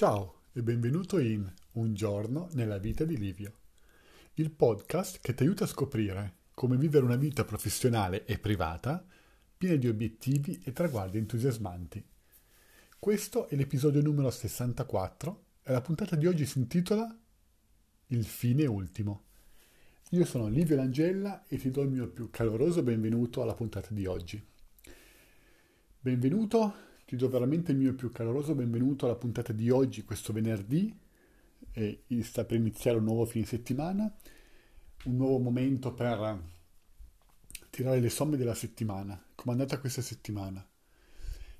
Ciao e benvenuto in Un giorno nella vita di Livio, il podcast che ti aiuta a scoprire come vivere una vita professionale e privata piena di obiettivi e traguardi entusiasmanti. Questo è l'episodio numero 64 e la puntata di oggi si intitola Il fine ultimo. Io sono Livio Langella e ti do il mio più caloroso benvenuto alla puntata di oggi. Benvenuto ti do veramente il mio più caloroso benvenuto alla puntata di oggi, questo venerdì. E sta per iniziare un nuovo fine settimana, un nuovo momento per tirare le somme della settimana. Com'è andata questa settimana?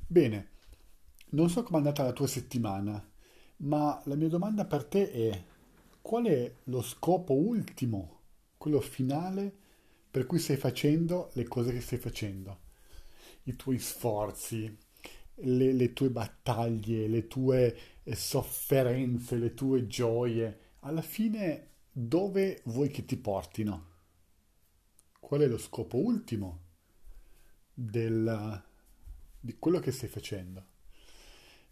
Bene, non so com'è andata la tua settimana, ma la mia domanda per te è qual è lo scopo ultimo, quello finale per cui stai facendo le cose che stai facendo? I tuoi sforzi, le, le tue battaglie, le tue eh, sofferenze, le tue gioie, alla fine dove vuoi che ti portino? Qual è lo scopo ultimo del, di quello che stai facendo?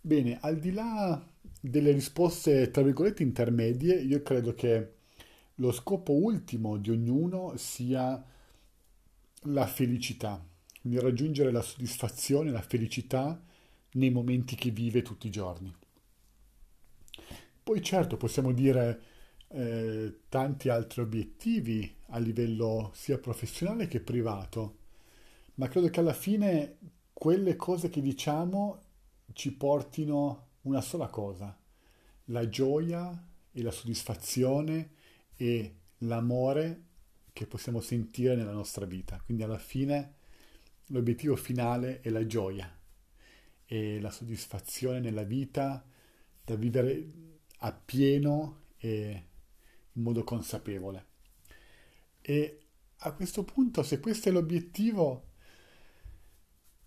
Bene, al di là delle risposte, tra virgolette, intermedie, io credo che lo scopo ultimo di ognuno sia la felicità, quindi raggiungere la soddisfazione, la felicità nei momenti che vive tutti i giorni. Poi certo possiamo dire eh, tanti altri obiettivi a livello sia professionale che privato, ma credo che alla fine quelle cose che diciamo ci portino una sola cosa, la gioia e la soddisfazione e l'amore che possiamo sentire nella nostra vita. Quindi alla fine l'obiettivo finale è la gioia e la soddisfazione nella vita da vivere appieno e in modo consapevole. E a questo punto, se questo è l'obiettivo,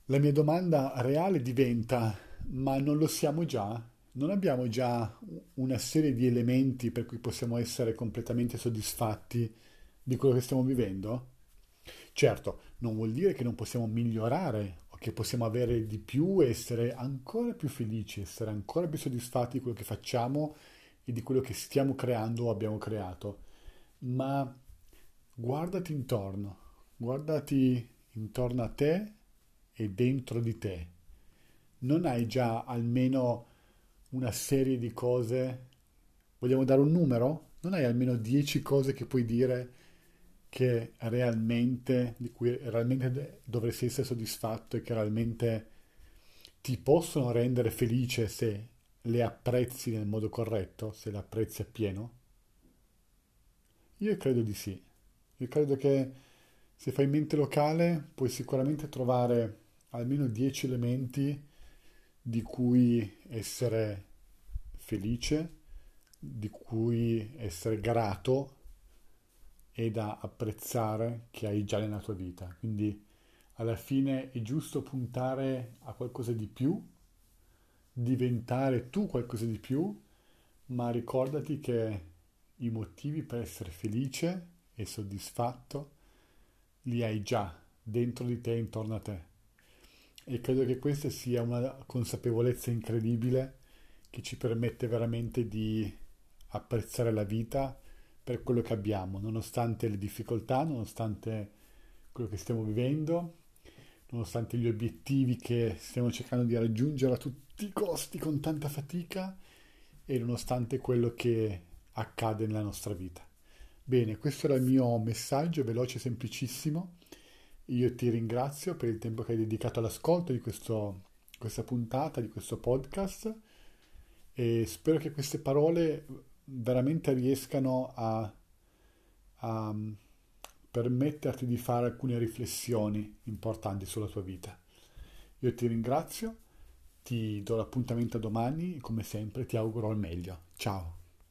la mia domanda reale diventa, ma non lo siamo già? Non abbiamo già una serie di elementi per cui possiamo essere completamente soddisfatti di quello che stiamo vivendo? Certo, non vuol dire che non possiamo migliorare che possiamo avere di più, essere ancora più felici, essere ancora più soddisfatti di quello che facciamo e di quello che stiamo creando o abbiamo creato. Ma guardati intorno, guardati intorno a te e dentro di te. Non hai già almeno una serie di cose? Vogliamo dare un numero? Non hai almeno 10 cose che puoi dire che realmente, di cui realmente dovresti essere soddisfatto e che realmente ti possono rendere felice se le apprezzi nel modo corretto, se le apprezzi appieno? Io credo di sì. Io credo che se fai mente locale puoi sicuramente trovare almeno 10 elementi di cui essere felice, di cui essere grato e da apprezzare che hai già nella tua vita. Quindi alla fine è giusto puntare a qualcosa di più, diventare tu qualcosa di più, ma ricordati che i motivi per essere felice e soddisfatto li hai già dentro di te, intorno a te. E credo che questa sia una consapevolezza incredibile che ci permette veramente di apprezzare la vita per quello che abbiamo, nonostante le difficoltà, nonostante quello che stiamo vivendo, nonostante gli obiettivi che stiamo cercando di raggiungere a tutti i costi con tanta fatica e nonostante quello che accade nella nostra vita. Bene, questo era il mio messaggio, veloce e semplicissimo. Io ti ringrazio per il tempo che hai dedicato all'ascolto di questo, questa puntata, di questo podcast e spero che queste parole veramente riescano a, a permetterti di fare alcune riflessioni importanti sulla tua vita. Io ti ringrazio, ti do l'appuntamento domani, come sempre ti auguro il meglio. Ciao!